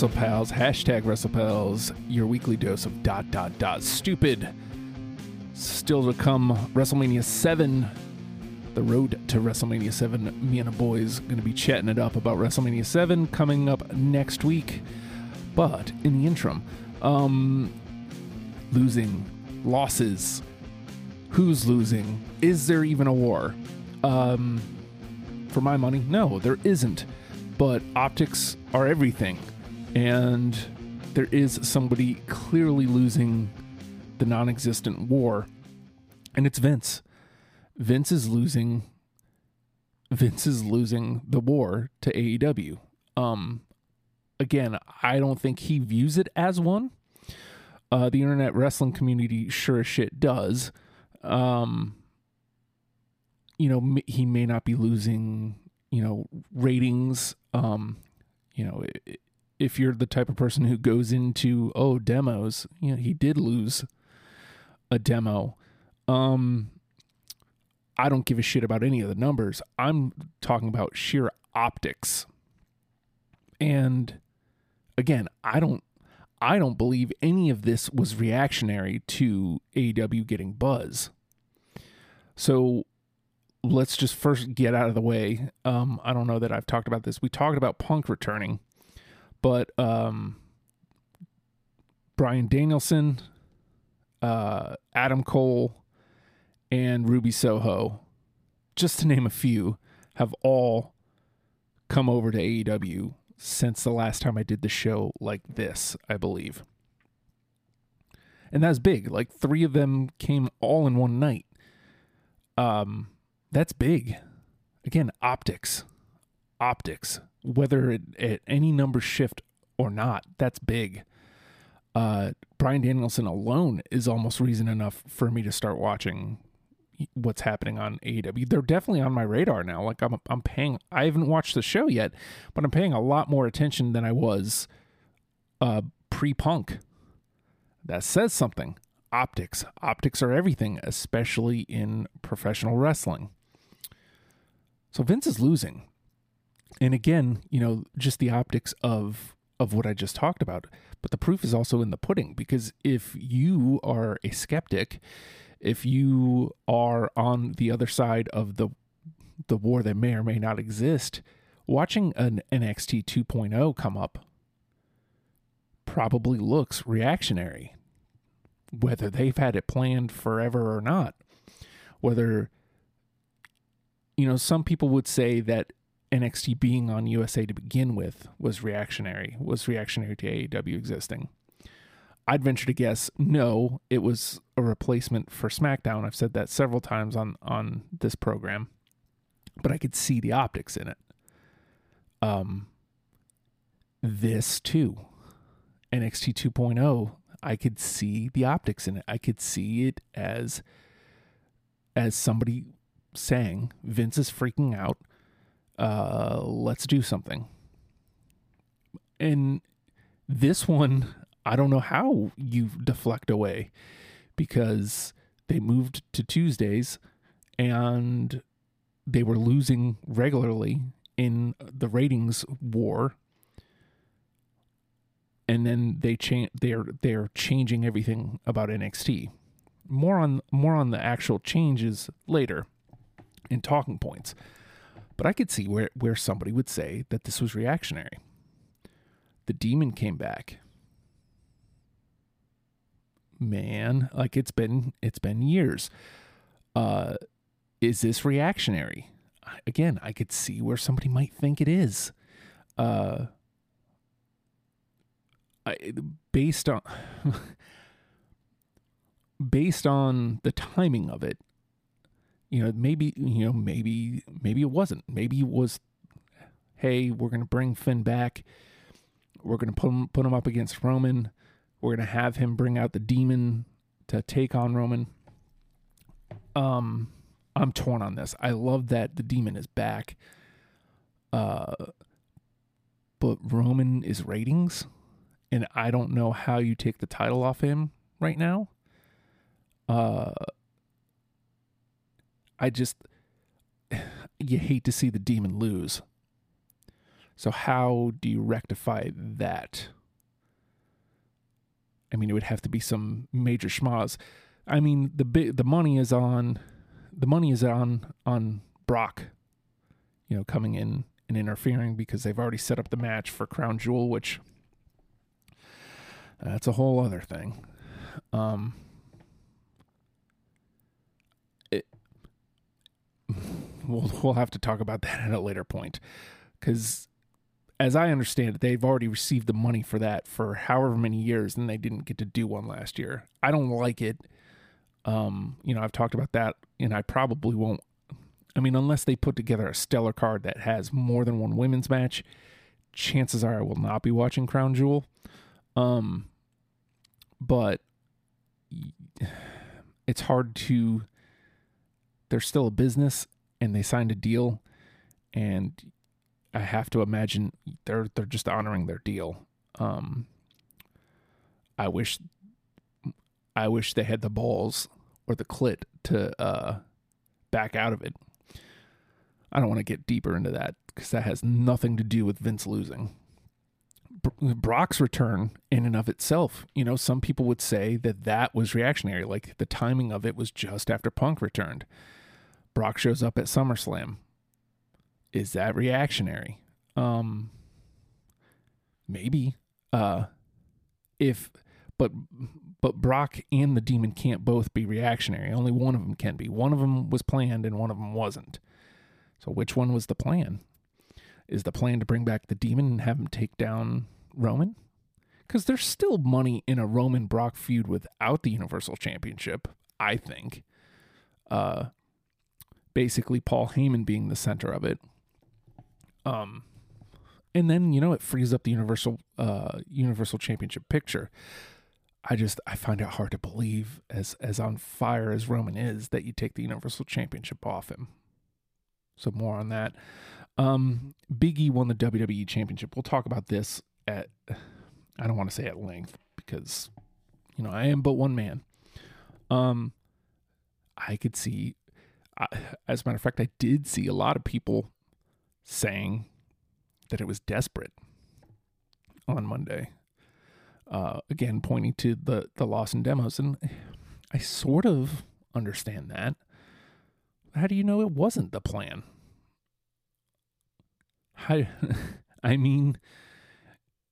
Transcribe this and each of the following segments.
WrestlePals, hashtag WrestlePals, your weekly dose of dot dot dot stupid. Still to come, WrestleMania 7, the road to WrestleMania 7. Me and the boys going to be chatting it up about WrestleMania 7 coming up next week. But in the interim, um, losing, losses, who's losing? Is there even a war? Um, for my money, no, there isn't. But optics are everything. And there is somebody clearly losing the non existent war, and it's Vince. Vince is losing. Vince is losing the war to AEW. Um, again, I don't think he views it as one. Uh, the internet wrestling community sure as shit does. Um, you know, he may not be losing, you know, ratings. Um, you know, if you're the type of person who goes into oh demos, you know, he did lose a demo. Um, I don't give a shit about any of the numbers. I'm talking about sheer optics. And again, I don't I don't believe any of this was reactionary to AEW getting buzz. So let's just first get out of the way. Um, I don't know that I've talked about this. We talked about Punk returning, but um, Bryan Danielson, uh, Adam Cole, and Ruby Soho, just to name a few, have all come over to AEW since the last time I did the show like this, I believe. And that's big. Like three of them came all in one night. Um, that's big. Again, optics. Optics. Whether it, it any number shift or not, that's big uh, Bryan Danielson alone is almost reason enough for me to start watching what's happening on AEW. They're definitely on my radar now. Like I'm I'm paying I haven't watched the show yet, but I'm paying a lot more attention than I was uh pre-punk. That says something. Optics. Optics are everything, especially in professional wrestling. So Vince is losing. And again, you know, just the optics of of what I just talked about. But the proof is also in the pudding because if you are a skeptic, if you are on the other side of the the war that may or may not exist, watching an NXT 2.0 come up probably looks reactionary. Whether they've had it planned forever or not. Whether you know, some people would say that NXT being on USA to begin with was reactionary, was reactionary to AEW existing. I'd venture to guess no, it was a replacement for SmackDown. I've said that several times on on this program, but I could see the optics in it. Um, this too, NXT 2.0, I could see the optics in it. I could see it as as somebody saying Vince is freaking out uh, let's do something. And this one, I don't know how you deflect away because they moved to Tuesdays and they were losing regularly in the ratings war and then they change they're they're changing everything about NXT. More on more on the actual changes later in talking points. But I could see where, where somebody would say that this was reactionary. The demon came back. Man, like it's been it's been years. Uh is this reactionary? Again, I could see where somebody might think it is. Uh I, based on based on the timing of it, you know, maybe, you know, maybe, maybe it wasn't. Maybe it was, hey, we're going to bring Finn back. We're going to put him, put him up against Roman. We're going to have him bring out the demon to take on Roman. Um, I'm torn on this. I love that the demon is back. Uh, but Roman is ratings, and I don't know how you take the title off him right now. Uh, I just you hate to see the demon lose. So how do you rectify that? I mean, it would have to be some major schmaz. I mean, the big the money is on the money is on on Brock, you know, coming in and interfering because they've already set up the match for Crown Jewel, which that's a whole other thing. Um, it, we'll we'll have to talk about that at a later point, because as I understand it, they've already received the money for that for however many years, and they didn't get to do one last year. I don't like it. Um, you know, I've talked about that, and I probably won't. I mean, unless they put together a stellar card that has more than one women's match, chances are I will not be watching Crown Jewel. Um, but it's hard to. They're still a business, and they signed a deal, and I have to imagine they're they're just honoring their deal. Um, I wish I wish they had the balls or the clit to uh, back out of it. I don't want to get deeper into that because that has nothing to do with Vince losing. Brock's return in and of itself, you know, some people would say that that was reactionary. Like the timing of it was just after Punk returned. Brock shows up at SummerSlam. Is that reactionary? Um, maybe. Uh, if, but, but Brock and the Demon can't both be reactionary. Only one of them can be. One of them was planned and one of them wasn't. So which one was the plan? Is the plan to bring back the demon and have him take down Roman? Because there's still money in a Roman Brock feud without the Universal Championship, I think. Uh, basically, Paul Heyman being the center of it. Um, and then you know it frees up the Universal uh, Universal Championship picture. I just I find it hard to believe, as as on fire as Roman is, that you take the Universal Championship off him. So more on that. Um, won the WWE Championship. We'll talk about this at, I don't want to say at length because, you know, I am but one man. Um, I could see, As a matter of fact, I did see a lot of people saying that it was desperate on Monday. Uh, again, pointing to the the loss in demos, and I sort of understand that. How do you know it wasn't the plan? How, I mean,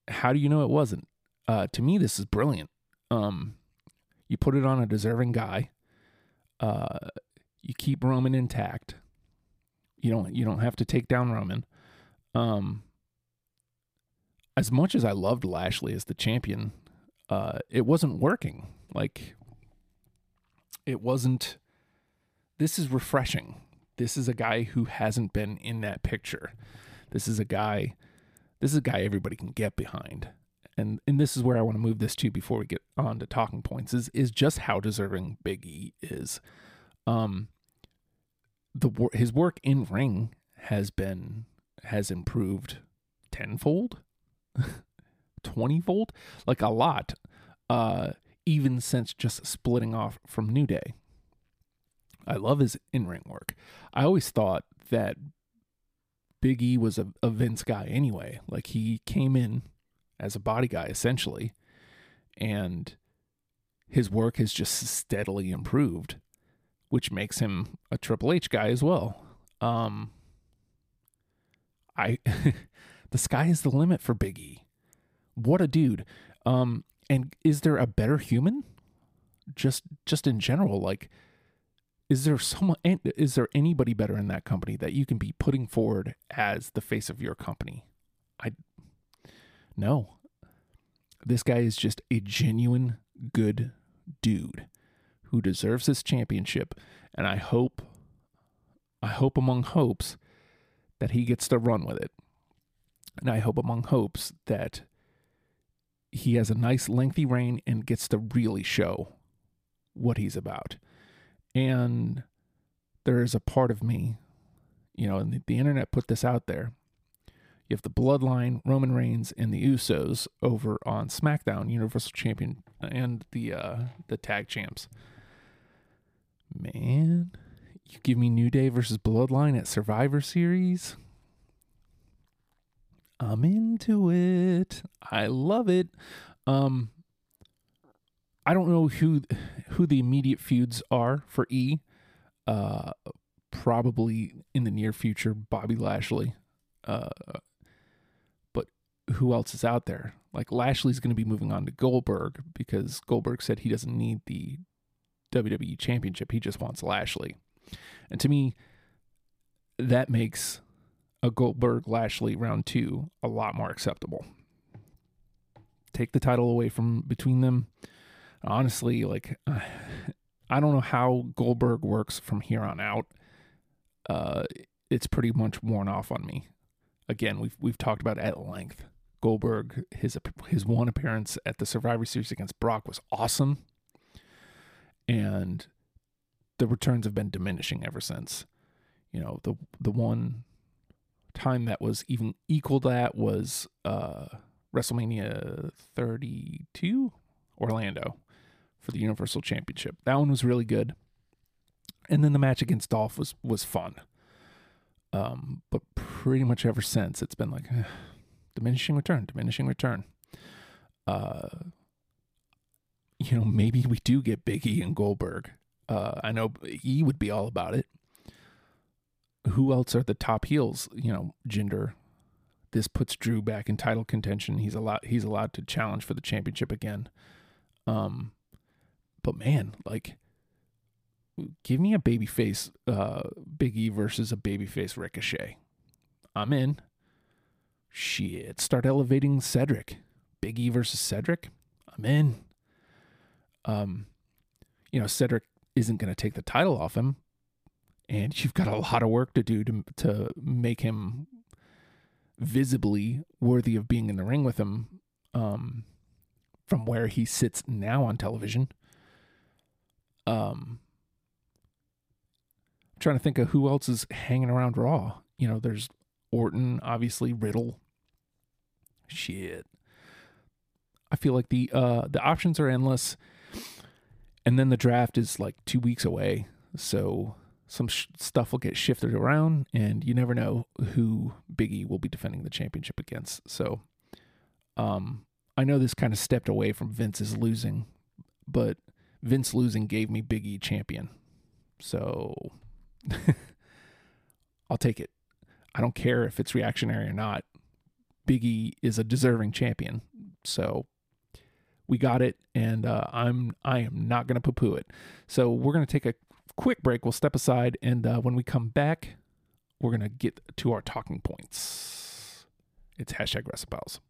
how do you know it wasn't? Uh, to me, this is brilliant. Um, you put it on a deserving guy. Uh, you keep Roman intact. You don't. You don't have to take down Roman. Um, as much as I loved Lashley as the champion, uh, it wasn't working. Like, it wasn't. This is refreshing. This is a guy who hasn't been in that picture. This is a guy. This is a guy everybody can get behind. And and this is where I want to move this to before we get on to talking points is is just how deserving Big E is. Um, the his work in ring has been has improved tenfold, twentyfold, like a lot. Uh, even since just splitting off from New Day. I love his in ring work. I always thought that Big E was a, a Vince guy anyway. Like he came in as a body guy essentially, and his work has just steadily improved, which makes him a Triple H guy as well. Um, I, the sky is the limit for Big E. What a dude. Um, and is there a better human? Just, just in general, like is there someone is there anybody better in that company that you can be putting forward as the face of your company i no this guy is just a genuine good dude who deserves this championship and i hope i hope among hopes that he gets to run with it and i hope among hopes that he has a nice lengthy reign and gets to really show what he's about and there is a part of me, you know, and the, the internet put this out there. You have the Bloodline, Roman Reigns, and the Usos over on SmackDown, Universal Champion, and the uh, the Tag Champs. Man, you give me New Day versus Bloodline at Survivor Series. I'm into it. I love it. Um, I don't know who who the immediate feuds are for E. Uh, probably in the near future, Bobby Lashley. Uh, but who else is out there? Like Lashley's going to be moving on to Goldberg because Goldberg said he doesn't need the WWE Championship. He just wants Lashley. And to me, that makes a Goldberg Lashley round two a lot more acceptable. Take the title away from between them. Honestly, like I don't know how Goldberg works from here on out. Uh, it's pretty much worn off on me. Again, we've we've talked about at length. Goldberg, his his one appearance at the Survivor Series against Brock was awesome, and the returns have been diminishing ever since. You know, the the one time that was even equal to that was uh, WrestleMania 32, Orlando, for the Universal Championship. That one was really good, and then the match against Dolph was was fun. Um, but pretty much ever since, it's been like uh, diminishing return, diminishing return. Uh, you know, maybe we do get Big E and Goldberg. Uh, I know E would be all about it. Who else are the top heels? You know, Jinder. This puts Drew back in title contention. He's allowed he's allowed to challenge for the championship again. Um, but man, like, give me a babyface uh, Big E versus a babyface Ricochet. I'm in. Shit, start elevating Cedric. Big E versus Cedric. I'm in. Um, you know, Cedric isn't going to take the title off him, and you've got a lot of work to do to to make him visibly worthy of being in the ring with him um, from where he sits now on television. Um, I'm trying to think of who else is hanging around Raw. You know, there's Orton, obviously Riddle. Shit. I feel like the uh the options are endless and then the draft is like two weeks away. So some sh- stuff will get shifted around, and you never know who Biggie will be defending the championship against. So, um, I know this kind of stepped away from Vince's losing, but Vince losing gave me Biggie champion. So, I'll take it. I don't care if it's reactionary or not. Biggie is a deserving champion. So we got it, and uh, I'm I am not going to poo poo it. So we're going to take a quick break. We'll step aside, and uh, when we come back, we're going to get to our talking points. It's hashtag WrestlePals.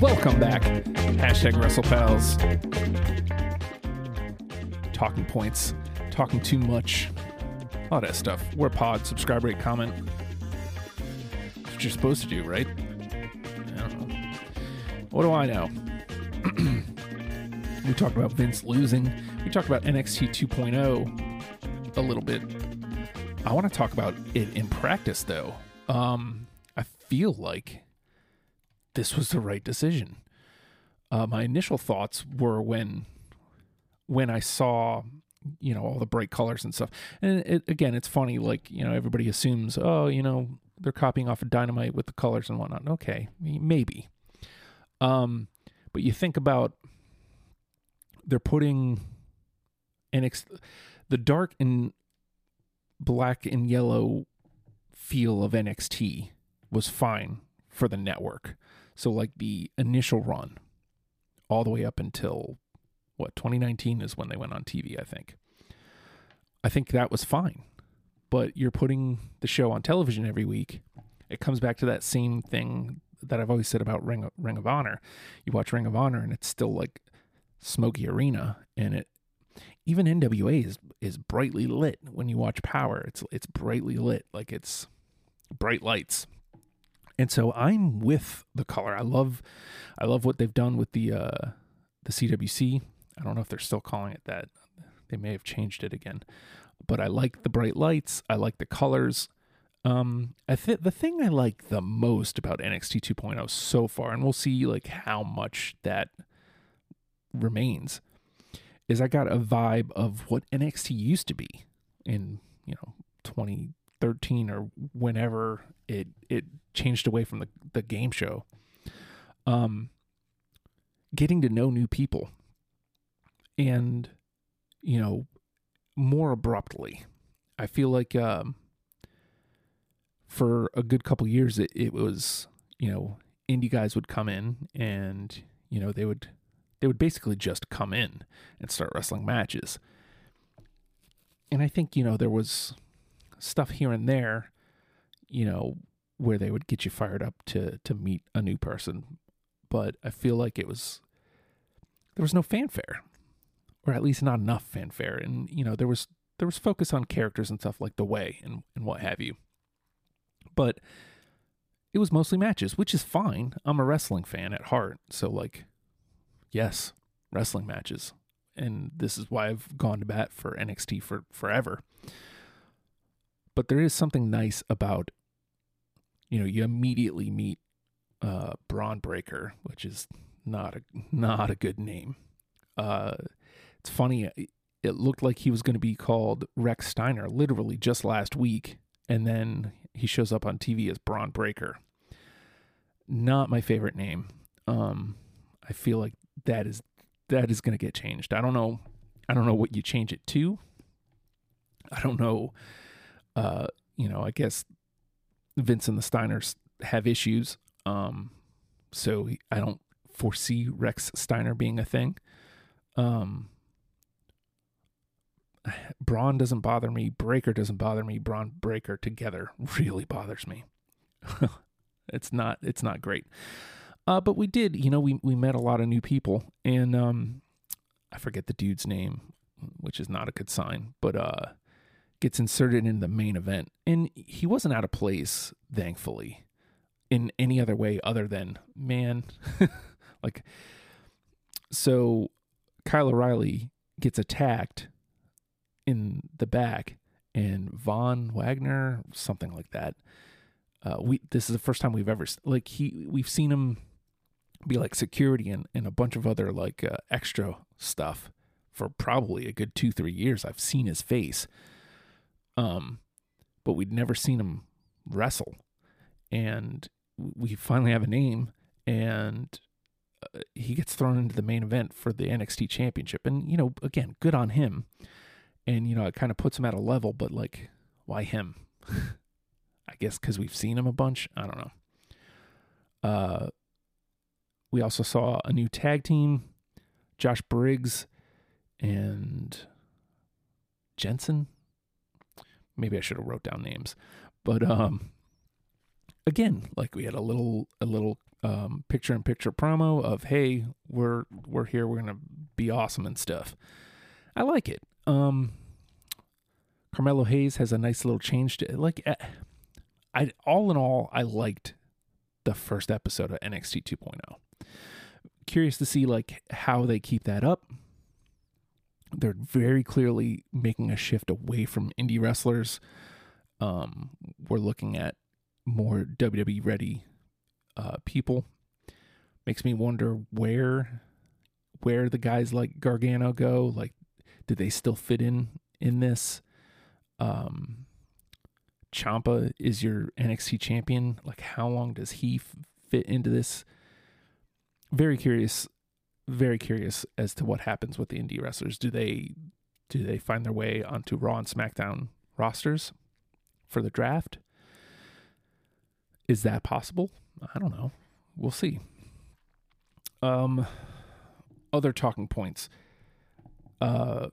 Welcome back. Hashtag WrestlePals. Talking points. Talking too much. All that stuff. We're pod. Subscribe, rate, comment. That's what you're supposed to do, right? I don't know. What do I know? we talked about Vince losing. We talked about NXT 2.0 a little bit. I want to talk about it in practice, though. Um, I feel like this was the right decision. Uh, my initial thoughts were when when I saw you know all the bright colors and stuff. And it, again, it's funny. Like you know, everybody assumes, oh, you know, they're copying off of Dynamite with the colors and whatnot. Okay, maybe. Um, but you think about they're putting NXT, the dark and black and yellow feel of NXT was fine for the network. So like the initial run, all the way up until what 2019 is when they went on TV, I think. I think that was fine. But you're putting the show on television every week. It comes back to that same thing that I've always said about Ring of, Ring of Honor. You watch Ring of Honor and it's still like smoky arena and it even NWA is is brightly lit when you watch Power. It's it's brightly lit like it's bright lights. And so I'm with the color. I love I love what they've done with the uh the CWC. I don't know if they're still calling it that. They may have changed it again. but I like the bright lights. I like the colors. Um, I th- the thing I like the most about NXT 2.0 so far, and we'll see like how much that remains, is I got a vibe of what NXT used to be in you know 2013 or whenever it it changed away from the the game show. Um, getting to know new people, and you know more abruptly. I feel like um, for a good couple years, it, it was you know indie guys would come in and you know they would they would basically just come in and start wrestling matches. And I think you know there was stuff here and there, you know, where they would get you fired up to to meet a new person, but I feel like it was there was no fanfare or at least not enough fanfare. And you know, there was there was focus on characters and stuff like the way and and what have you. But it was mostly matches, which is fine. I'm a wrestling fan at heart, so like, yes, wrestling matches, and this is why I've gone to bat for NXT for forever. But there is something nice about, you know, you immediately meet uh, Bron Breakker, which is not a not a good name. Uh, it's funny. It looked like he was going to be called Rex Steiner literally just last week, and then he shows up on TV as Bron Breakker. Not my favorite name. Um, I feel like that is that is going to get changed. I don't know. I don't know what you change it to. I don't know. Uh, you know, I guess Vince and the Steiners have issues. Um, so I don't foresee Rex Steiner being a thing. Um, Bron doesn't bother me. Breakker doesn't bother me. Bron Breakker together really bothers me. it's not it's not great. Uh, but we did, you know, we we met a lot of new people, and um, I forget the dude's name, which is not a good sign. But uh, gets inserted in the main event, and he wasn't out of place, thankfully, in any other way other than man, like. So, Kyle O'Reilly gets attacked in the back, and Von Wagner, something like that. Uh, we this is the first time we've ever like he we've seen him be like security and, and a bunch of other like uh, extra stuff for probably a good two three years. I've seen his face, um, but we'd never seen him wrestle, and we finally have a name, and uh, he gets thrown into the main event for the NXT Championship, and you know again, good on him. And you know it kind of puts him at a level but like why him? I guess because we've seen him a bunch? I don't know. Uh we also saw a new tag team Josh Briggs and Jensen maybe i should have wrote down names but um again like we had a little a little um, picture in picture promo of hey we're we're here we're gonna be awesome and stuff i like it um, Carmelo Hayes has a nice little change to. Like, eh, I all in all, I liked the first episode of NXT 2.0. Curious to see like how they keep that up. They're very clearly making a shift away from indie wrestlers. Um, we're looking at more WWE ready uh, people. Makes me wonder where where the guys like Gargano go. Like do they still fit in in this? Um, Ciampa is your NXT champion. Like, how long does he f- fit into this? Very curious, very curious as to what happens with the indie wrestlers. Do they do they find their way onto Raw and SmackDown rosters for the draft? Is that possible? I don't know. We'll see. Um, other talking points uh,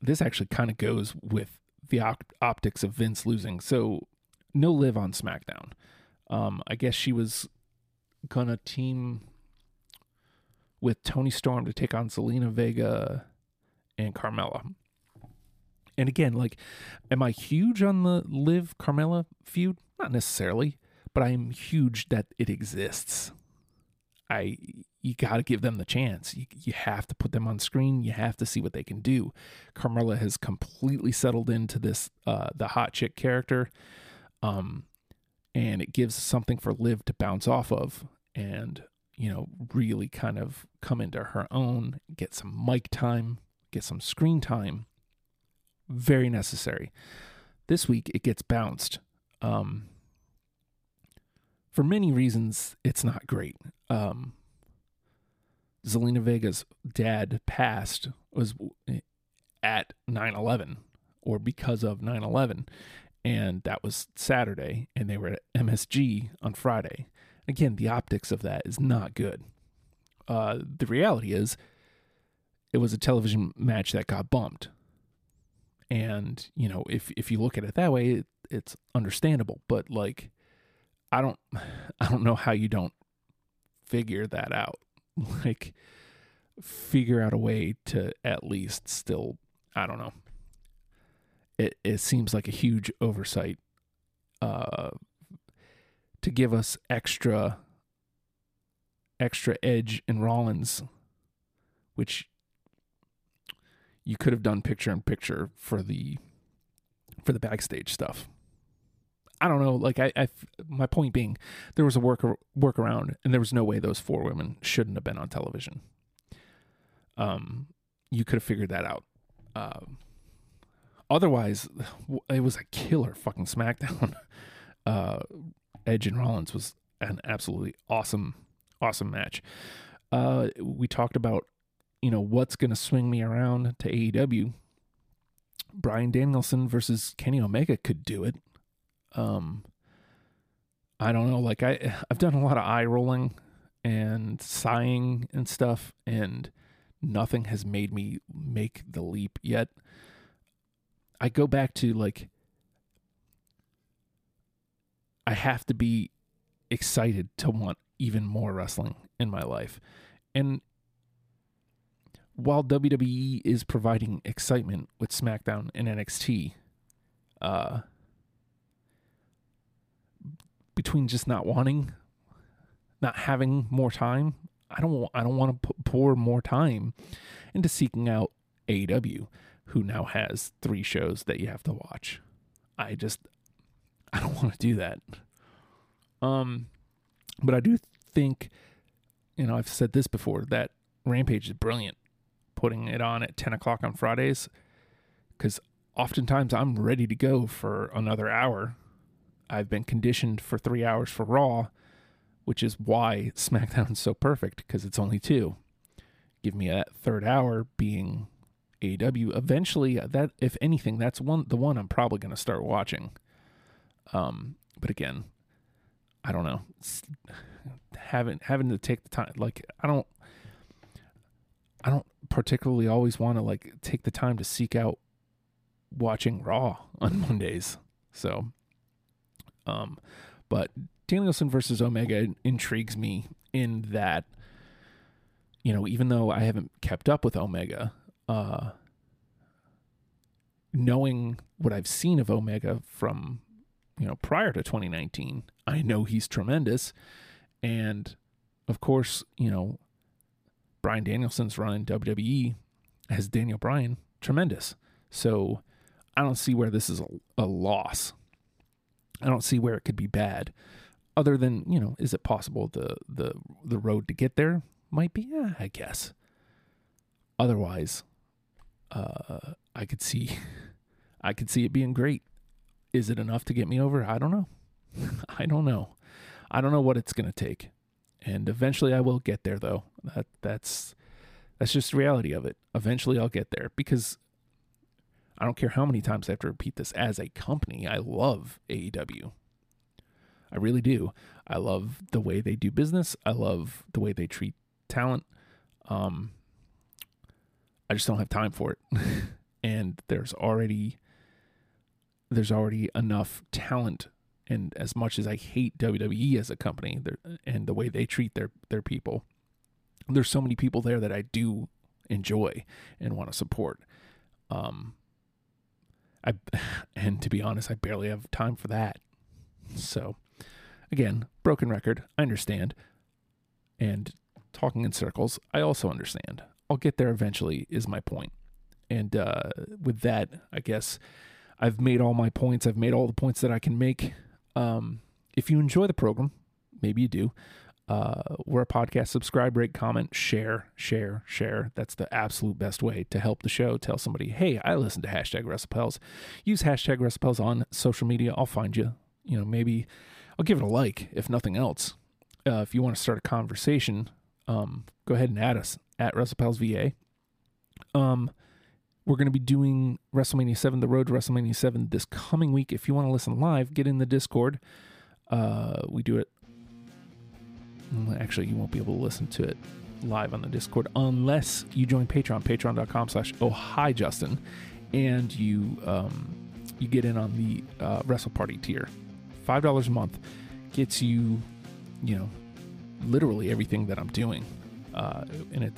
this actually kind of goes with the op- optics of Vince losing. So, no Liv on SmackDown. Um, I guess she was gonna team with Toni Storm to take on Zelina Vega and Carmella. And again, like, am I huge on the Liv Carmella feud? Not necessarily, but I am huge that it exists. I, you got to give them the chance. You, you have to put them on screen. You have to see what they can do. Carmella has completely settled into this uh, the hot chick character, um, and it gives something for Liv to bounce off of, and you know really kind of come into her own, get some mic time, get some screen time. Very necessary. This week it gets bounced. Um, for many reasons, it's not great. Um, Zelina Vega's dad passed was at 9/11 or because of 9/11 and that was Saturday and they were at MSG on Friday. Again, the optics of that is not good. Uh, the reality is it was a television match that got bumped. And, you know, if if you look at it that way, it, it's understandable, but like I don't I don't know how you don't figure that out. like figure out a way to at least still I don't know. It it seems like a huge oversight uh to give us extra extra Edge in Rollins which you could have done picture in picture for the for the backstage stuff. I don't know. Like I, I, my point being, there was a work workaround, and there was no way those four women shouldn't have been on television. Um, you could have figured that out. Um, otherwise, it was a killer fucking SmackDown. Uh, Edge and Rollins was an absolutely awesome, awesome match. Uh, we talked about, you know, what's going to swing me around to AEW. Bryan Danielson versus Kenny Omega could do it. Um, I don't know. Like I, I've done a lot of eye rolling and sighing and stuff, and nothing has made me make the leap yet. I go back to like, I have to be excited to want even more wrestling in my life. And while WWE is providing excitement with SmackDown and NXT, uh, between just not wanting, not having more time. I don't. I don't want to pour more time into seeking out AEW, who now has three shows that you have to watch. I just, I don't want to do that. Um, but I do think, you know, I've said this before that Rampage is brilliant, putting it on at ten o'clock on Fridays, because oftentimes I'm ready to go for another hour I've been conditioned for three hours for Raw, which is why SmackDown's so perfect because it's only two. Give me a third hour being AEW. Eventually, uh, that if anything, that's one the one I'm probably going to start watching. Um, but again, I don't know. having having to take the time, like I don't, I don't particularly always want to like take the time to seek out watching Raw on Mondays. So um, but Danielson versus Omega intrigues me in that, you know, even though I haven't kept up with Omega, uh, knowing what I've seen of Omega from, you know, prior to 2019, I know he's tremendous. And of course, you know, Bryan Danielson's run in WWE as Daniel Bryan, tremendous. So I don't see where this is a, a loss I don't see where it could be bad. Other than, you know, is it possible the the the road to get there might be? Yeah, I guess. Otherwise, uh, I could see, I could see it being great. Is it enough to get me over? I don't know. I don't know. I don't know what it's gonna take, and eventually I will get there. Though that that's that's just the reality of it. Eventually I'll get there because I don't care how many times I have to repeat this as a company. I love AEW. I really do. I love the way they do business. I love the way they treat talent. Um, I just don't have time for it. and there's already there's already enough talent and as much as I hate WWE as a company and the way they treat their their people, there's so many people there that I do enjoy and want to support. Um, I and to be honest, I barely have time for that. So, again, broken record. I understand, and talking in circles. I also understand. I'll get there eventually, is my point. And uh, with that, I guess I've made all my points. I've made all the points that I can make. Um, if you enjoy the program, maybe you do. Uh, we're a podcast. Subscribe, rate, comment, share, share, share. That's the absolute best way to help the show. Tell somebody, hey, I listen to hashtag WrestlePals. Use hashtag WrestlePals on social media. I'll find you. You know, maybe I'll give it a like, if nothing else. Uh, if you want to start a conversation, um, go ahead and add us at WrestlePals VA. Um, we're going to be doing WrestleMania 7, the road to WrestleMania 7 this coming week. If you want to listen live, get in the Discord. Uh, we do it. Actually, you won't be able to listen to it live on the Discord unless you join Patreon, patreon.com slash oh hi Justin, and you um, you get in on the uh, Wrestle Party tier. Five dollars a month gets you, you know, literally everything that I'm doing, uh, and it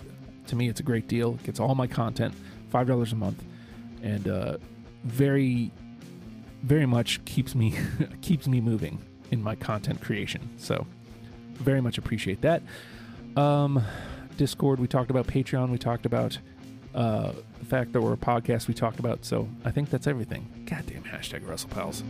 to me it's a great deal. It gets all my content, five dollars a month, and uh, very, very much keeps me keeps me moving in my content creation. So very much appreciate that. Um, Discord, we talked about Patreon, we talked about uh, the fact that we're a podcast, we talked about. So I think that's everything. Goddamn hashtag WrestlePals.